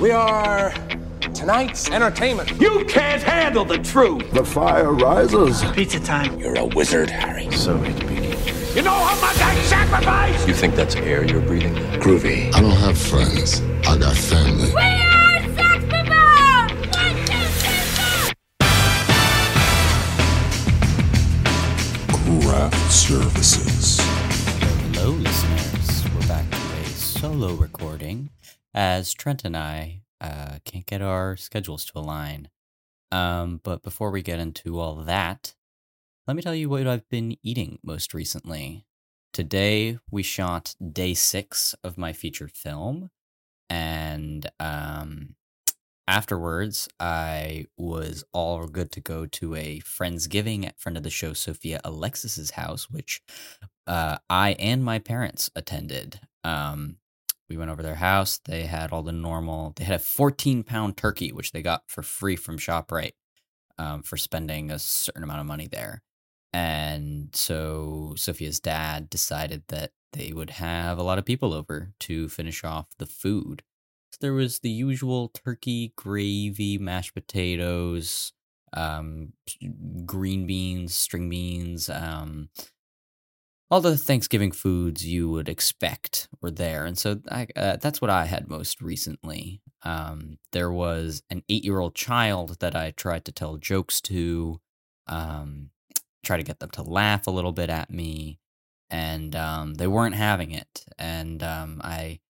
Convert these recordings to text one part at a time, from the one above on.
We are tonight's entertainment. You can't handle the truth. The fire rises. Pizza time. You're a wizard, Harry. So it begins. You know how much I sacrifice? You think that's air you're breathing? Groovy. I don't have friends. I got family. We are Sex One, two, three, four! Craft Services. Hello, listeners. We're back to a solo recording as Trent and I uh, can't get our schedules to align. Um, but before we get into all that, let me tell you what I've been eating most recently. Today, we shot day six of my feature film, and um, afterwards, I was all good to go to a Friendsgiving at friend of the show, Sophia Alexis's house, which uh, I and my parents attended. Um, we went over their house. They had all the normal. They had a 14 pound turkey, which they got for free from Shoprite um, for spending a certain amount of money there. And so Sophia's dad decided that they would have a lot of people over to finish off the food. So there was the usual turkey gravy, mashed potatoes, um, green beans, string beans, um, all the Thanksgiving foods you would expect were there, and so I, uh, that's what I had most recently. Um, there was an eight-year-old child that I tried to tell jokes to, um, try to get them to laugh a little bit at me, and um, they weren't having it. And um, I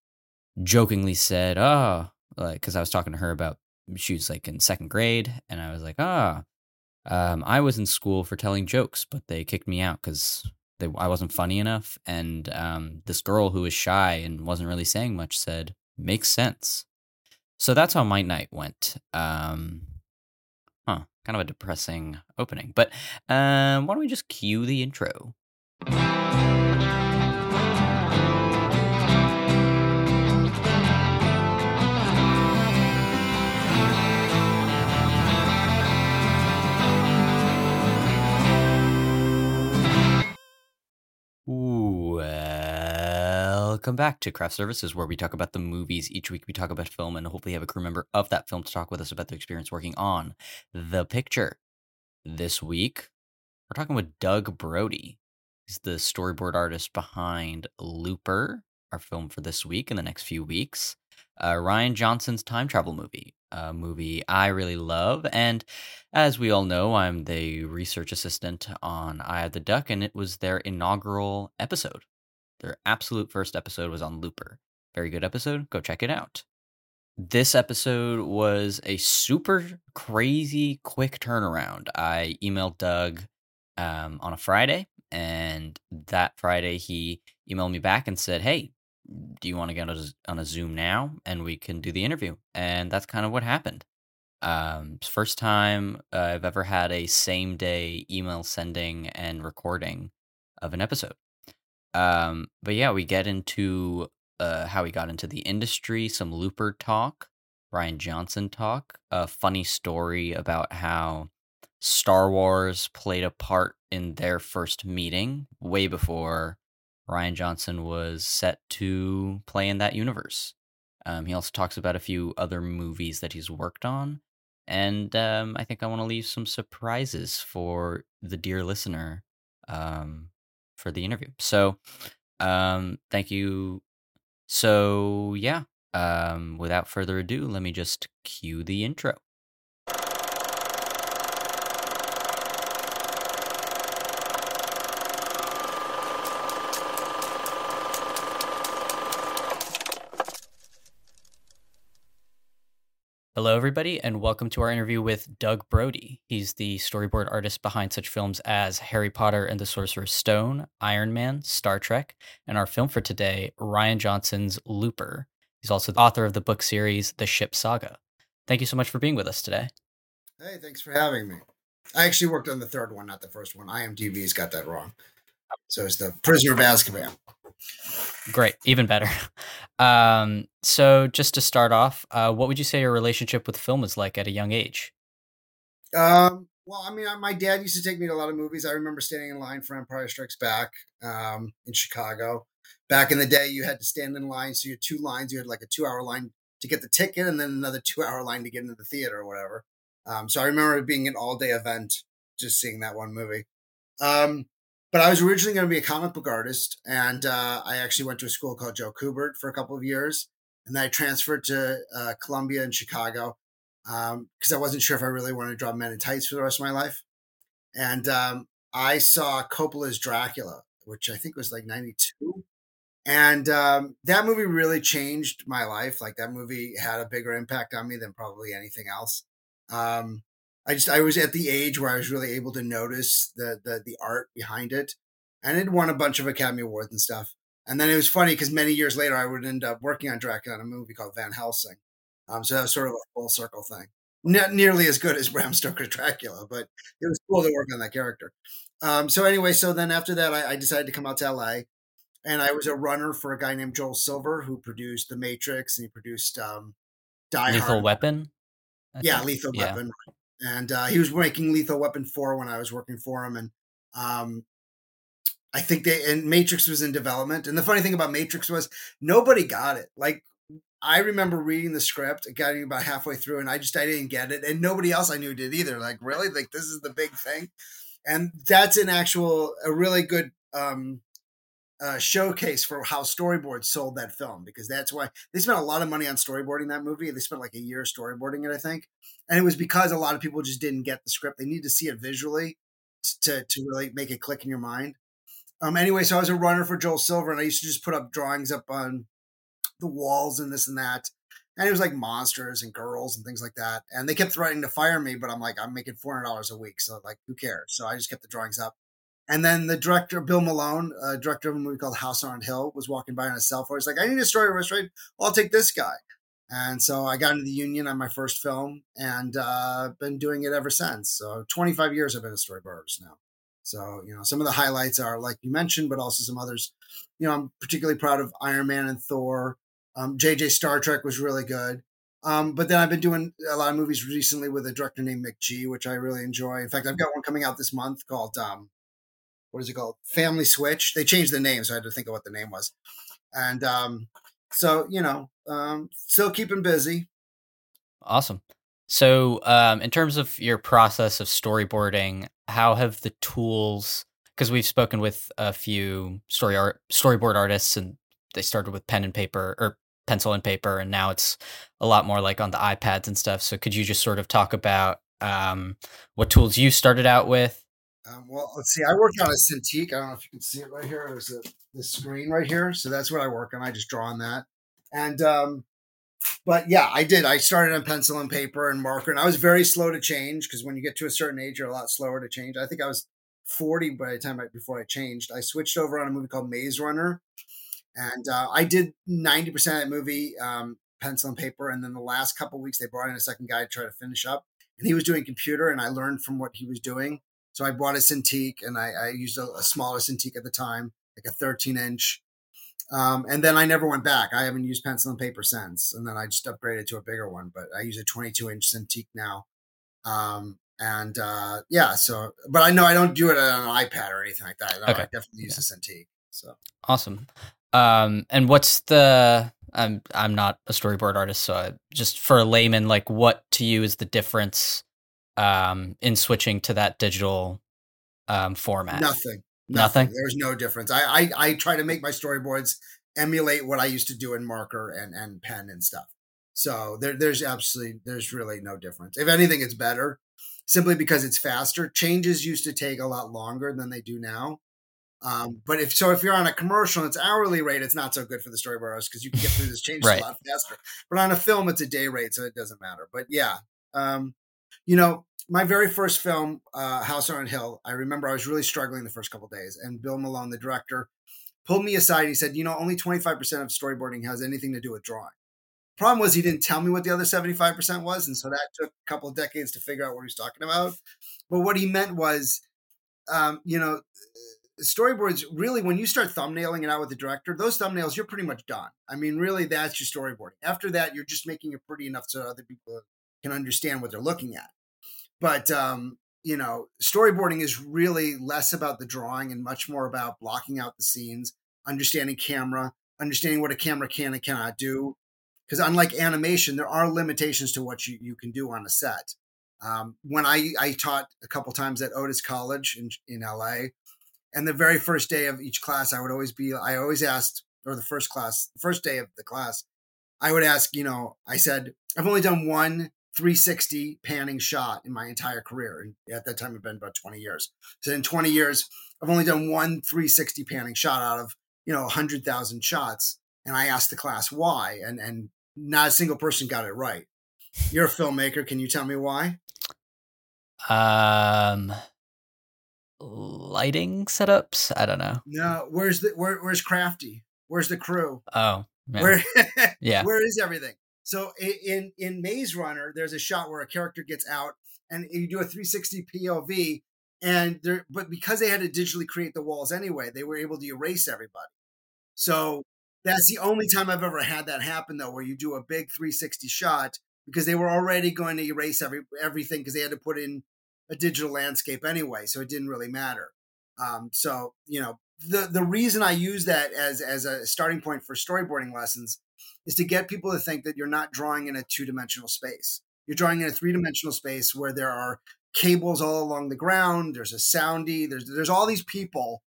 jokingly said, "Oh," like because I was talking to her about she was like in second grade, and I was like, "Ah." Um, I was in school for telling jokes, but they kicked me out because they, I wasn't funny enough. And um, this girl who was shy and wasn't really saying much said, "Makes sense." So that's how my night went. Um, huh, kind of a depressing opening. But um, why don't we just cue the intro? Welcome back to Craft Services, where we talk about the movies. Each week we talk about film and hopefully have a crew member of that film to talk with us about their experience working on the picture. This week, we're talking with Doug Brode. He's the storyboard artist behind Looper, our film for this week and the next few weeks. Uh, Rian Johnson's time travel movie, a movie I really love. And as we all know, I'm the research assistant on Eye of the Duck, and it was their inaugural episode. Their absolute first episode was on Looper. Very good episode. Go check it out. This episode was a super crazy quick turnaround. I emailed Doug um, on a Friday, and that Friday he emailed me back and said, Hey, do you want to get on a, Zoom now and we can do the interview? And that's kind of what happened. Um, first time I've ever had a same day email sending and recording of an episode. Um, but yeah, we get into uh, how he got into the industry, some Looper talk, Rian Johnson talk, a funny story about how Star Wars played a part in their first meeting way before Rian Johnson was set to play in that universe. Um, he also talks about a few other movies that he's worked on. And um, I think I want to leave some surprises for the dear listener um, for the interview. So, um, thank you. So, yeah, um, without further ado, let me just cue the intro. Hello, everybody, and welcome to our interview with Doug Brode. He's the storyboard artist behind such films as Harry Potter and the Sorcerer's Stone, Iron Man, Star Trek, and our film for today, Rian Johnson's Looper. He's also the author of the book series The Ship Saga. Thank you so much for being with us today. Hey, thanks for having me. I actually worked on the third one, not the first one. IMDb's got that wrong. So it's the Prisoner of Azkaban. Great, even better. Um, so, just to start off, uh, what would you say your relationship with film is like at a young age? Um, well, I mean, my dad used to take me to a lot of movies. I remember standing in line for Empire Strikes Back um, in Chicago. Back in the day, you had to stand in line. So you had two lines. You had like a two hour line to get the ticket and then another two hour line to get into the theater or whatever. Um, so I remember it being an all day event just seeing that one movie. Um, but I was originally going to be a comic book artist, and uh, I actually went to a school called Joe Kubert for a couple of years, and then I transferred to uh, Columbia in Chicago because um, I wasn't sure if I really wanted to draw men in tights for the rest of my life. And um, I saw Coppola's Dracula, which I think was like '92, and um, that movie really changed my life. Like that movie had a bigger impact on me than probably anything else. Um, I just I was at the age where I was really able to notice the the the art behind it, and it won a bunch of Academy Awards and stuff. And then it was funny because many years later I would end up working on Dracula on a movie called Van Helsing. Um, so that was sort of a full circle thing. Not nearly as good as Bram Stoker's Dracula, but it was cool to work on that character. Um, so anyway, so then after that, I, I decided to come out to LA and I was a runner for a guy named Joel Silver who produced The Matrix and he produced um, Die Lethal Hard. Weapon. I yeah, think. Lethal yeah. Weapon. And uh, he was making Lethal Weapon four when I was working for him, and um, I think they and Matrix was in development. And the funny thing about Matrix was nobody got it. Like I remember reading the script, getting about halfway through, and I just I didn't get it, and nobody else I knew did either. Like really, like this is the big thing, and that's an actual a really good um, uh, showcase for how storyboards sold that film because that's why they spent a lot of money on storyboarding that movie. They spent like a year storyboarding it, I think, and it was because a lot of people just didn't get the script. They need to see it visually to to really make it click in your mind. Um. Anyway, so I was a runner for Joel Silver, and I used to just put up drawings up on the walls and this and that. And it was like monsters and girls and things like that. And they kept threatening to fire me, but I'm like, I'm making four hundred dollars a week, so like, who cares? So I just kept the drawings up. And then the director, Bill Malone, uh, director of a movie called House on Hill, was walking by on his cell phone. He's like, I need a story illustrated. Well, I'll take this guy. And so I got into the union on my first film and uh, been doing it ever since. So 25 years I've been a storyboard artist now. So, you know, some of the highlights are like you mentioned, but also some others. You know, I'm particularly proud of Iron Man and Thor. Um, JJ Star Trek was really good. Um, but then I've been doing a lot of movies recently with a director named McG, which I really enjoy. In fact, I've got one coming out this month called um, what is it called? Family Switch. They changed the name, so I had to think of what the name was. And um, so, you know, um, still keeping busy. Awesome. So, um, in terms of your process of storyboarding, how have the tools? Because we've spoken with a few story art storyboard artists, and they started with pen and paper or pencil and paper, and now it's a lot more like on the iPads and stuff. So, could you just sort of talk about um, what tools you started out with, um, well, let's see. I worked on a Cintiq. I don't know if you can see it right here. There's a the screen right here. So that's what I work on. I just draw on that. And um, but yeah, I did. I started on pencil and paper and marker, and I was very slow to change because when you get to a certain age, you're a lot slower to change. I think I was 40 by the time I, before I changed. I switched over on a movie called Maze Runner, and uh, I did 90% of that movie um, pencil and paper. And then the last couple weeks, they brought in a second guy to try to finish up, and he was doing computer, and I learned from what he was doing. So I bought a Cintiq and I, I used a, a, smaller Cintiq at the time, like a 13 inch. Um, and then I never went back. I haven't used pencil and paper since. And then I just upgraded to a bigger one, but I use a 22 inch Cintiq now. Um, and uh, yeah, so, but I know I don't do it on an iPad or anything like that. No, okay. I definitely use yeah. a Cintiq. So awesome. Um, and what's the, I'm, I'm not a storyboard artist, so I, just for a layman, like what to you is the difference um, in switching to that digital um, format? Nothing. Nothing. Nothing. There's no difference. I, I I try to make my storyboards emulate what I used to do in marker and and pen and stuff. So there, there's absolutely there's really no difference. If anything, it's better simply because it's faster. Changes used to take a lot longer than they do now. Um, but if so, if you're on a commercial and it's hourly rate, it's not so good for the storyboarders because you can get through this change right. a lot faster. But on a film, it's a day rate, so it doesn't matter. But yeah, um, you know, my very first film, uh, House on Hill, I remember I was really struggling the first couple days, and Bill Malone, the director, pulled me aside. And He said, "You know, only twenty five percent of storyboarding has anything to do with drawing." Problem was, he didn't tell me what the other seventy five percent was, and so that took a couple of decades to figure out what he was talking about. But what he meant was, um, you know, storyboards really when you start thumbnailing it out with the director those thumbnails you're pretty much done i mean really that's your storyboarding after that you're just making it pretty enough so other people can understand what they're looking at but um, you know, storyboarding is really less about the drawing and much more about blocking out the scenes, understanding camera, understanding what a camera can and cannot do, because unlike animation, there are limitations to what you, you can do on a set. Um, when I, I taught a couple times at Otis College in, in LA, and the very first day of each class, I would always be, I always asked, or the first class, the first day of the class, I would ask, you know, I said, I've only done one 360 panning shot in my entire career. And at that time, it'd been about 20 years. So in 20 years, I've only done one 360 panning shot out of, you know, 100,000 shots. And I asked the class why, and, and not a single person got it right. You're a filmmaker. Can you tell me why? Um, lighting setups. I don't know. No, where's the where, where's Crafty? Where's the crew? Oh, man. Where yeah. Where is everything? So in in Maze Runner, there's a shot where a character gets out, and you do a 360 POV, and there. But because they had to digitally create the walls anyway, they were able to erase everybody. So that's the only time I've ever had that happen, though, where you do a big 360 shot because they were already going to erase every everything because they had to put in a digital landscape anyway, so it didn't really matter. Um, so you know, the the reason I use that as as a starting point for storyboarding lessons is to get people to think that you're not drawing in a two dimensional space. You're drawing in a three dimensional space where there are cables all along the ground. There's a soundy. There's there's all these people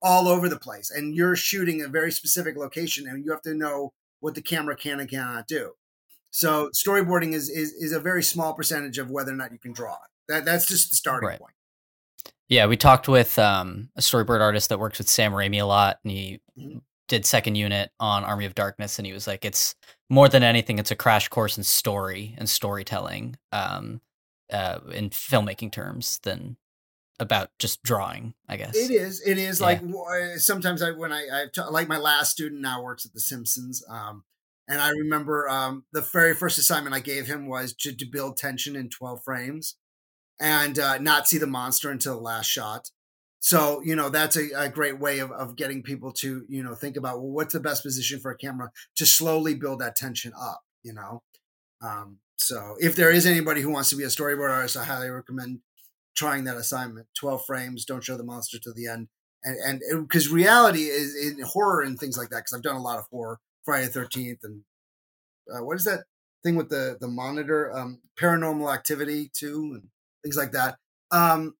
all over the place, and you're shooting a very specific location, and you have to know what the camera can and cannot do. So storyboarding is is, is a very small percentage of whether or not you can draw it. That that's just the starting right. point. Yeah, we talked with um, a storyboard artist that works with Sam Raimi a lot, and he mm-hmm. Did second unit on Army of Darkness, and he was like, "It's more than anything, it's a crash course in story and storytelling, um, uh, in filmmaking terms, than about just drawing." I guess it is. It is yeah. like sometimes I when I, I t- like my last student now works at The Simpsons. Um, and I remember um, the very first assignment I gave him was to, to build tension in 12 frames and uh, not see the monster until the last shot. So, you know, that's a, a, great way of, of getting people to, you know, think about, well, what's the best position for a camera to slowly build that tension up, you know? Um, so if there is anybody who wants to be a storyboard artist, I highly recommend trying that assignment. 12 frames, don't show the monster to the end. And, and because reality is in horror and things like that, because I've done a lot of horror, Friday the 13th and uh, what is that thing with the, the monitor, um, paranormal activity too. And things like that. Um,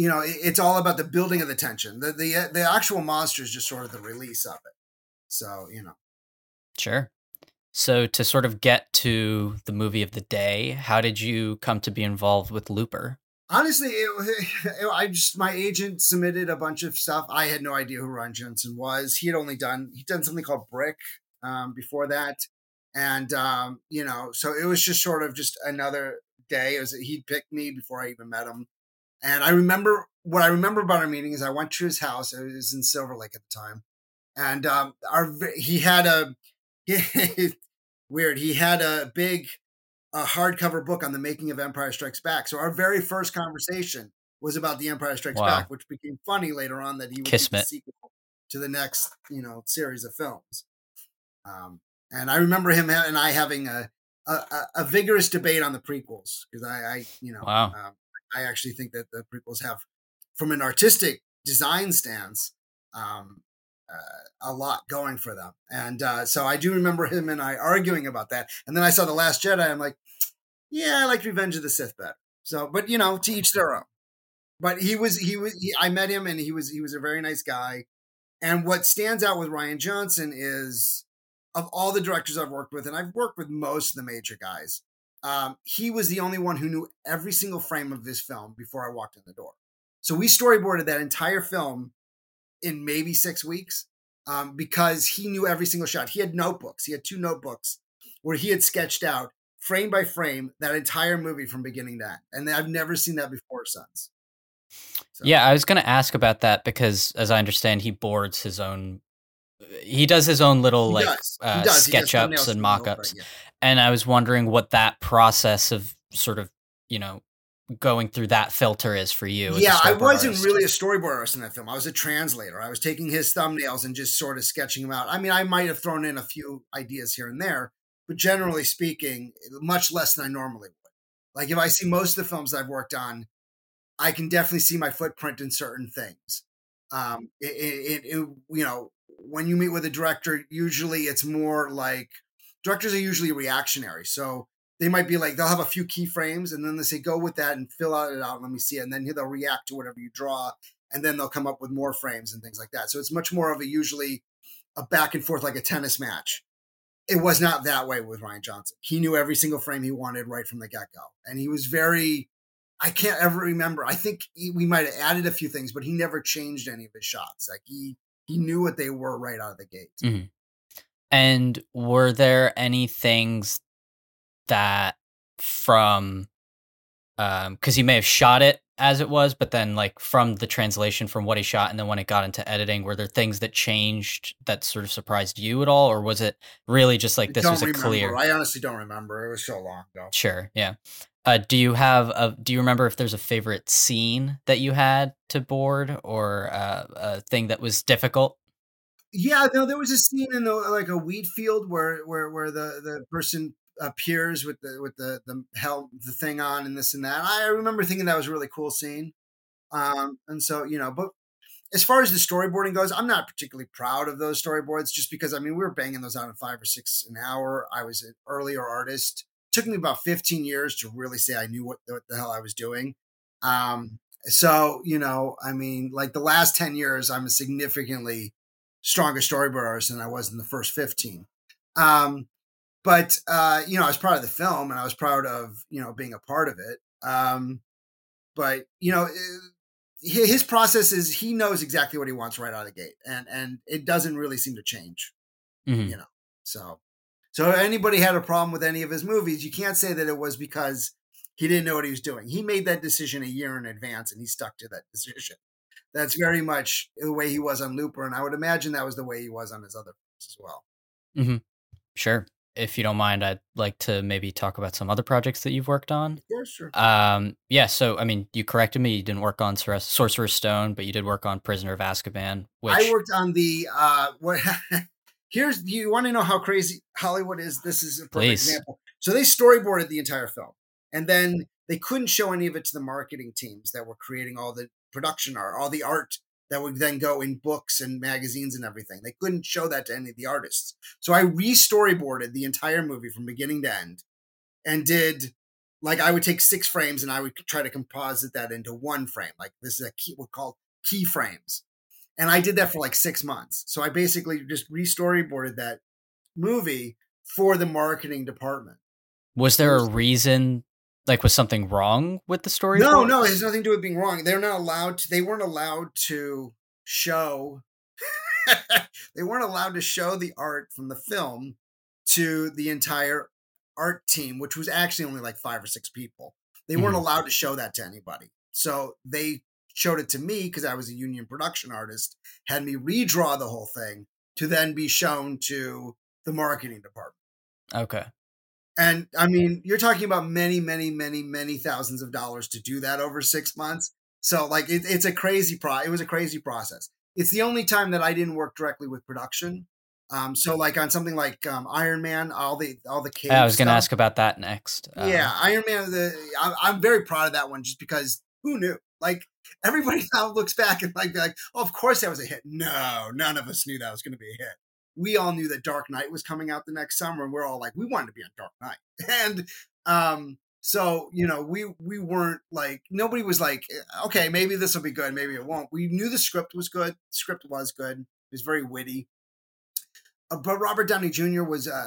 you know, it, it's all about the building of the tension. The the uh, the actual monster is just sort of the release of it. So you know, sure. So to sort of get to the movie of the day, how did you come to be involved with Looper? Honestly, it, it, I just my agent submitted a bunch of stuff. I had no idea who Rian Johnson was. He had only done he'd done something called Brick um, before that, and um, you know, so it was just sort of just another day. It was he picked me before I even met him, and I remember what I remember about our meeting is I went to his house. It was in Silver Lake at the time, and um, our he had a he, weird. He had a big a hardcover book on the making of Empire Strikes Back. So our very first conversation was about the Empire Strikes wow. Back, which became funny later on that he would Kismet. the sequel to the next you know series of films. Um, and I remember him and I having a a, a, vigorous debate on the prequels because I, I, you know, wow. um, I actually think that the prequels have, from an artistic design stance, um, uh, a lot going for them. And uh, so I do remember him and I arguing about that. And then I saw the Last Jedi. I'm like, yeah, I like Revenge of the Sith better. So, but you know, to each their own. But he was, he was, he, I met him and he was, he was a very nice guy. And what stands out with Rian Johnson is of all the directors I've worked with, and I've worked with most of the major guys, um, he was the only one who knew every single frame of this film before I walked in the door. So we storyboarded that entire film in maybe six weeks um, because he knew every single shot. He had notebooks. He had two notebooks where he had sketched out frame by frame that entire movie from beginning to end, and I've never seen that before since. So. Yeah, I was going to ask about that because, as I understand, he boards his own he does his own little he like uh, sketch ups and mock ups. Yeah. And I was wondering what that process of sort of, you know, going through that filter is for you. Yeah, I wasn't artist. really a storyboard artist in that film. I was a translator. I was taking his thumbnails and just sort of sketching them out. I mean, I might have thrown in a few ideas here and there, but generally speaking, much less than I normally would. Like if I see most of the films I've worked on, I can definitely see my footprint in certain things. Um, it, it, it, you know, when you meet with a director, usually it's more like directors are usually reactionary. So they might be like they'll have a few keyframes and then they say go with that and fill out it out. Let me see it. And then they'll react to whatever you draw, and then they'll come up with more frames and things like that. So it's much more of a usually a back and forth like a tennis match. It was not that way with Rian Johnson. He knew every single frame he wanted right from the get go, and he was very. I can't ever remember. I think he, we might have added a few things, but he never changed any of his shots. Like he he knew what they were right out of the gate. Mm-hmm. And were there any things that from um because he may have shot it as it was, but then like from the translation from what he shot and then when it got into editing, were there things that changed that sort of surprised you at all, or was it really just like this was a clear? I honestly don't remember. It was so long ago. Sure, yeah. Uh, do you have a? Do you remember if there's a favorite scene that you had to board or uh, a thing that was difficult? Yeah, no, there was a scene in the like a wheat field where where where the the person appears with the with the the hell the thing on and this and that. I remember thinking that was a really cool scene. Um, and so you know, but as far as the storyboarding goes, I'm not particularly proud of those storyboards, just because I mean we were banging those out in five or six an hour. I was an earlier artist. It took me about 15 years to really say I knew what the, what the hell I was doing. Um, so you know, I mean, like the last 10 years, I'm significantly stronger storyboard artist than I was in the first 15. Um, but uh, you know, I was proud of the film and I was proud of you know being a part of it. Um, but you know, eh, his process is he knows exactly what he wants right out of the gate, and and it doesn't really seem to change. Mm-hmm. You know, so so anybody had a problem with any of his movies, you can't say that it was because he didn't know what he was doing. He made that decision a year in advance, and he stuck to that decision. That's very much the way he was on Looper, and I would imagine that was the way he was on his other films as well. Mm-hmm. Sure if you don't mind, I'd like to maybe talk about some other projects that you've worked on. Yeah, sure. Um, yeah. So, I mean, you corrected me. You didn't work on Sorcerer's Stone, but you did work on Prisoner of Azkaban. Which I worked on the uh, what? here's you want to know how crazy Hollywood is. This is a perfect Please. example. So they storyboarded the entire film, and then they couldn't show any of it to the marketing teams that were creating all the production art, all the art that would then go in books and magazines and everything. They couldn't show that to any of the artists. So I re-storyboarded the entire movie from beginning to end and did like I would take six frames and I would try to composite that into one frame. Like this is a key what called key frames. And I did that for like six months. So I basically just re-storyboarded that movie for the marketing department. Was there a reason like was something wrong with the story? No, no, it has nothing to do with being wrong. They're not allowed to, they weren't allowed to show they weren't allowed to show the art from the film to the entire art team, which was actually only like five or six people. They weren't mm-hmm. allowed to show that to anybody. So they showed it to me because I was a union production artist, had me redraw the whole thing to then be shown to the marketing department. Okay. And I mean, you're talking about many, many, many, many thousands of dollars to do that over six months. So like it, it's a crazy pro. It was a crazy process. It's the only time that I didn't work directly with production. Um, so like on something like um, Iron Man, all the all the cave I was going to ask about that next. Uh, yeah, Iron Man. The I, I'm very proud of that one just because who knew? Like everybody now looks back and like be like, oh, of course that was a hit. No, none of us knew that was going to be a hit we all knew that Dark Knight was coming out the next summer, and we're all like, we wanted to be on Dark Knight, and um, so you know, we we weren't like nobody was like, eh, okay, maybe this will be good, maybe it won't. We knew the script was good. The script was good. It was very witty. Uh, but Robert Downey Jr. was uh,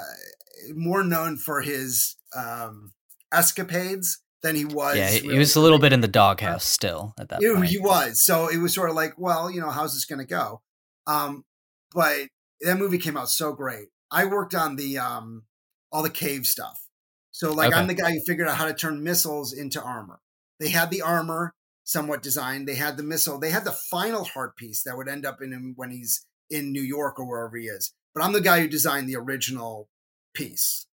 more known for his um, escapades than he was. Yeah, he, really was a little bit in the doghouse still at that it, point. He was. So it was sort of like, well, you know, how's this going to go? Um, but that movie came out so great. I worked on the um all the cave stuff. So like okay. I'm the guy who figured out how to turn missiles into armor. They had the armor somewhat designed. They had the missile. They had the final heart piece that would end up in him when he's in New York or wherever he is. But I'm the guy who designed the original piece.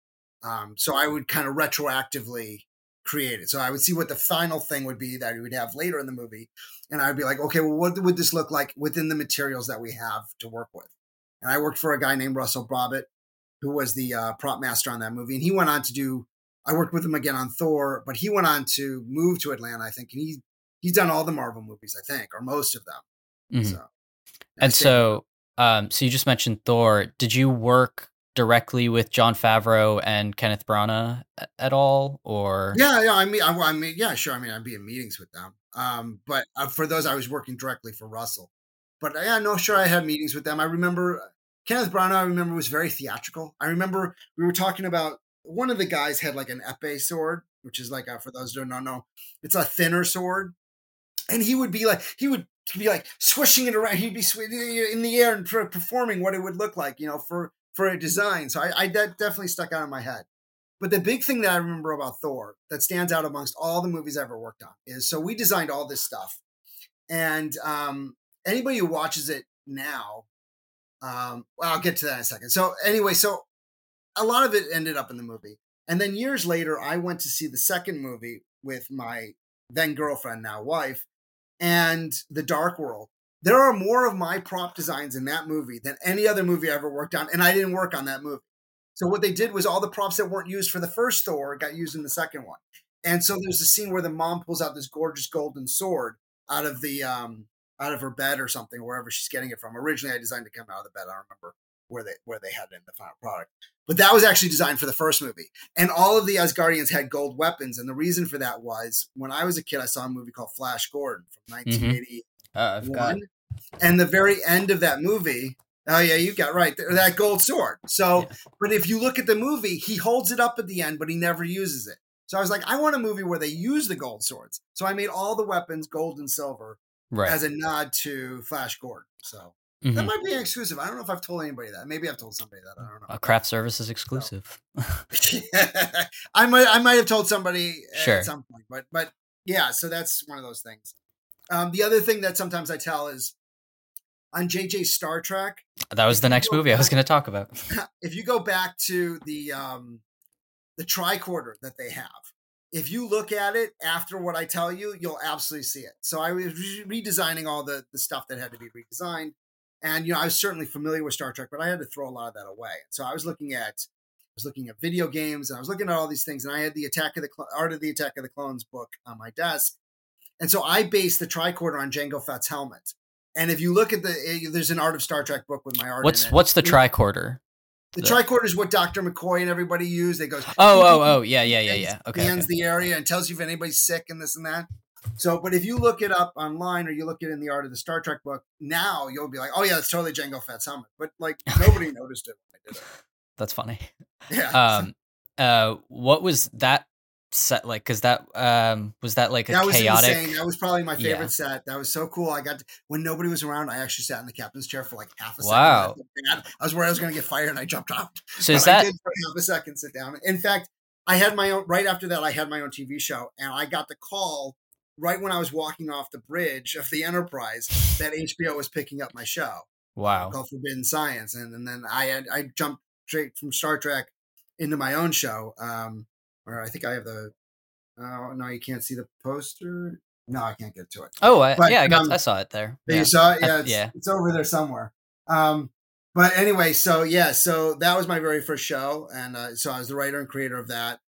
Um, so I would kind of retroactively create it. So I would see what the final thing would be that he would have later in the movie. And I'd be like, okay, well, what would this look like within the materials that we have to work with? And I worked for a guy named Russell Bobbitt, who was the uh, prop master on that movie. And he went on to do, I worked with him again on Thor, but he went on to move to Atlanta, I think. And he, he's done all the Marvel movies, I think, or most of them. Mm-hmm. So, and so, um, so you just mentioned Thor. Did you work directly with Jon Favreau and Kenneth Branagh at all, or yeah, yeah. I mean, I, I mean, yeah, sure. I mean, I'd be in meetings with them. Um, but uh, for those, I was working directly for Russell. But yeah, no, sure, I had meetings with them. I remember Kenneth Branagh. I remember was very theatrical. I remember we were talking about one of the guys had like an epee sword, which is like a, for those who don't know, it's a thinner sword, and he would be like he would be like swishing it around. He'd be in the air and performing what it would look like, you know, for for a design. So I, I that definitely stuck out in my head. But the big thing that I remember about Thor that stands out amongst all the movies I ever worked on is so we designed all this stuff, and um, anybody who watches it now, um, well, I'll get to that in a second. So anyway, so a lot of it ended up in the movie, and then years later, I went to see the second movie with my then girlfriend, now wife, and The Dark World. There are more of my prop designs in that movie than any other movie I ever worked on, and I didn't work on that movie. So what they did was all the props that weren't used for the first Thor got used in the second one. And so there's a scene where the mom pulls out this gorgeous golden sword out of the um out of her bed or something, wherever she's getting it from. Originally, I designed it to come out of the bed. I don't remember where they where they had it in the final product, but that was actually designed for the first movie. And all of the Asgardians had gold weapons, and the reason for that was when I was a kid, I saw a movie called Flash Gordon from 1981, mm-hmm. uh, and the very end of that movie Oh yeah, you got right. That gold sword. So, yeah. but if you look at the movie, he holds it up at the end, but he never uses it. So I was like, I want a movie where they use the gold swords. So I made all the weapons gold and silver right. as a nod to Flash Gordon. So mm-hmm. that might be exclusive. I don't know if I've told anybody that. Maybe I've told somebody that. I don't know. A craft service is exclusive. I might I might have told somebody sure. at some point, but but yeah. So that's one of those things. Um, the other thing that sometimes I tell is on JJ Star Trek. That was the next movie back, I was going to talk about. If you go back to the um, the tricorder that they have, if you look at it after what I tell you, you'll absolutely see it. So I was redesigning all the the stuff that had to be redesigned, and you know I was certainly familiar with Star Trek, but I had to throw a lot of that away. So I was looking at I was looking at video games, and I was looking at all these things, and I had the Attack of the Cl- Art of the Attack of the Clones book on my desk, and so I based the tricorder on Jango Fett's helmet. And if you look at the, eh, there's an Art of Star Trek book with my art. What's what's the tricorder? The, tricorder is what Dr. McCoy and everybody use. They go, oh, oh, oh, yeah, yeah, yeah, yeah. Okay, scans okay. the area and tells you if anybody's sick and this and that. So, but if you look it up online or you look it in the Art of the Star Trek book, now you'll be like, oh yeah, it's totally Jango Fett's helmet. But like nobody noticed it. When I did it. That's funny. Yeah. Um. Uh. What was that set like because that um was that like a that was chaotic insane. that was probably my favorite yeah. set. That was so cool. I got to, when nobody was around i actually sat in the captain's chair for like half a wow. second wow i was where i was going to get fired and i jumped off so is that I did for half a second sit down. In fact i had my own right after that i had my own tv show and i got the call right when i was walking off the bridge of the enterprise that hbo was picking up my show wow. called forbidden science. And, and then i had i jumped straight from star trek into my own show um or I think I have the. Oh no, you can't see the poster. No, I can't get to it. Oh, I, but, yeah, I got. Um, I saw it there. You saw it? Yeah, it's, yeah. It's over there somewhere. Um, but anyway, so yeah, so that was my very first show, and uh, so I was the writer and creator of that,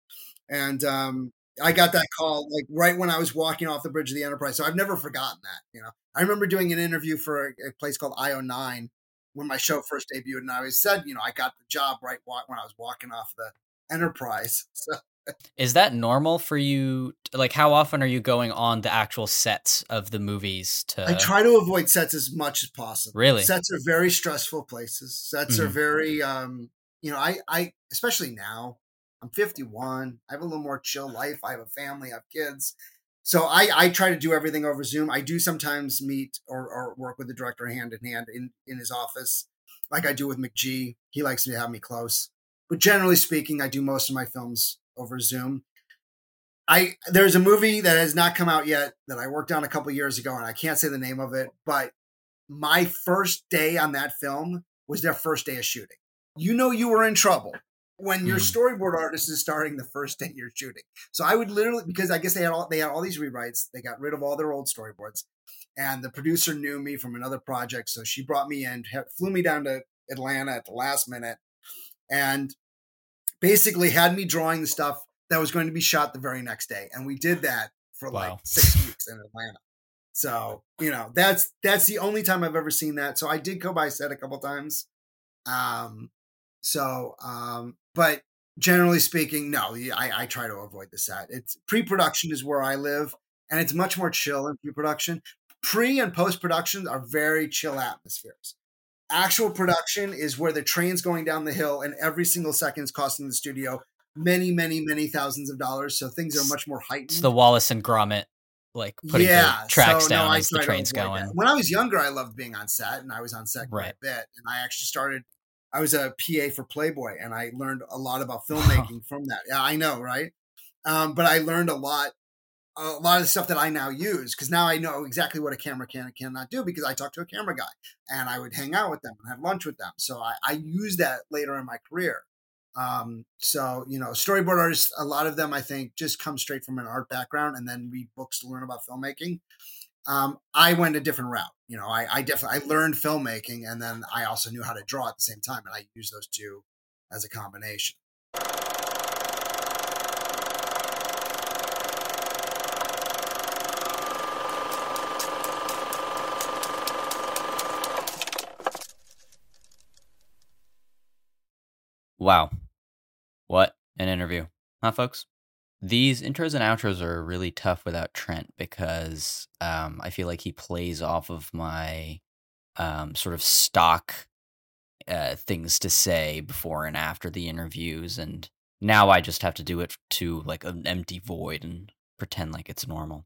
and um, I got that call like right when I was walking off the bridge of the Enterprise. So I've never forgotten that. You know, I remember doing an interview for a, a place called IO9 when my show first debuted, and I always said, you know, I got the job right when I was walking off the Enterprise. So is that normal for you? Like, how often are you going on the actual sets of the movies? To I try to avoid sets as much as possible. Really, sets are very stressful places. Sets mm-hmm. are very, um, you know, I, I, especially now, I'm 51. I have a little more chill life. I have a family. I have kids. So I, I try to do everything over Zoom. I do sometimes meet or, or work with the director hand in hand in, in his office, like I do with McG. He likes to have me close. But generally speaking, I do most of my films over Zoom. I there's a movie that has not come out yet that I worked on a couple years ago, and I can't say the name of it, but my first day on that film was their first day of shooting. You know you were in trouble when your mm. storyboard artist is starting the first day you're shooting. So I would literally because I guess they had all they had all these rewrites. They got rid of all their old storyboards, and the producer knew me from another project, so she brought me in, flew me down to Atlanta at the last minute, and basically had me drawing the stuff that was going to be shot the very next day. And we did that for wow. like six weeks in Atlanta. So, you know, that's that's the only time I've ever seen that. So I did go by set a couple times. Um So, um, but generally speaking, no, I, I try to avoid the set. It's pre-production is where I live, and it's much more chill in pre-production. Pre and post production are very chill atmospheres. Actual production is where the train's going down the hill, and every single second is costing the studio many, many, many thousands of dollars. So things are much more heightened. It's the Wallace and Gromit like putting yeah, the tracks so, down no, as the train's going. That. When I was younger, I loved being on set, and I was on set quite right. a bit. And I actually started. I was a PA for Playboy, and I learned a lot about filmmaking from that. Yeah, I know, right? Um, but I learned a lot, a lot of the stuff that I now use because now I know exactly what a camera can and cannot do because I talked to a camera guy, and I would hang out with them and have lunch with them. So I, I use that later in my career. Um, so you know, storyboard artists, a lot of them I think just come straight from an art background and then read books to learn about filmmaking. Um, I went a different route. You know, I, I definitely I learned filmmaking and then I also knew how to draw at the same time, and I use those two as a combination. Wow. What an interview. Huh, folks? These intros and outros are really tough without Trent because um, I feel like he plays off of my um, sort of stock uh, things to say before and after the interviews. And now I just have to do it to like an empty void and pretend like it's normal.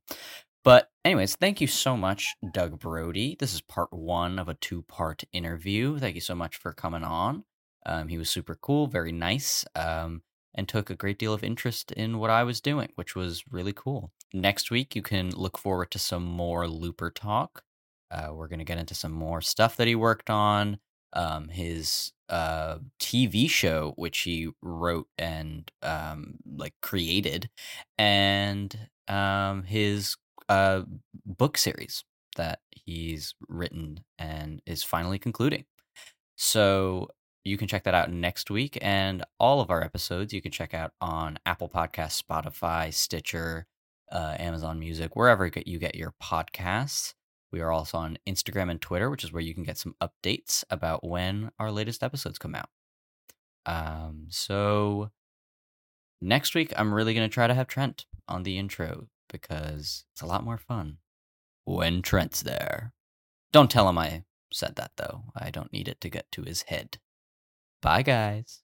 But, anyways, thank you so much, Doug Brode. This is part one of a two part interview. Thank you so much for coming on. Um, he was super cool, very nice, um, and took a great deal of interest in what I was doing, which was really cool. Next week, you can look forward to some more Looper talk. Uh, we're going to get into some more stuff that he worked on, um, his uh, TV show, which he wrote and um, like created, and um, his uh, book series that he's written and is finally concluding. So you can check that out next week. And all of our episodes you can check out on Apple Podcasts, Spotify, Stitcher, uh, Amazon Music, wherever you get your podcasts. We are also on Instagram and Twitter, which is where you can get some updates about when our latest episodes come out. Um, so next week, I'm really going to try to have Trent on the intro because it's a lot more fun when Trent's there. Don't tell him I said that, though. I don't need it to get to his head. Bye, guys.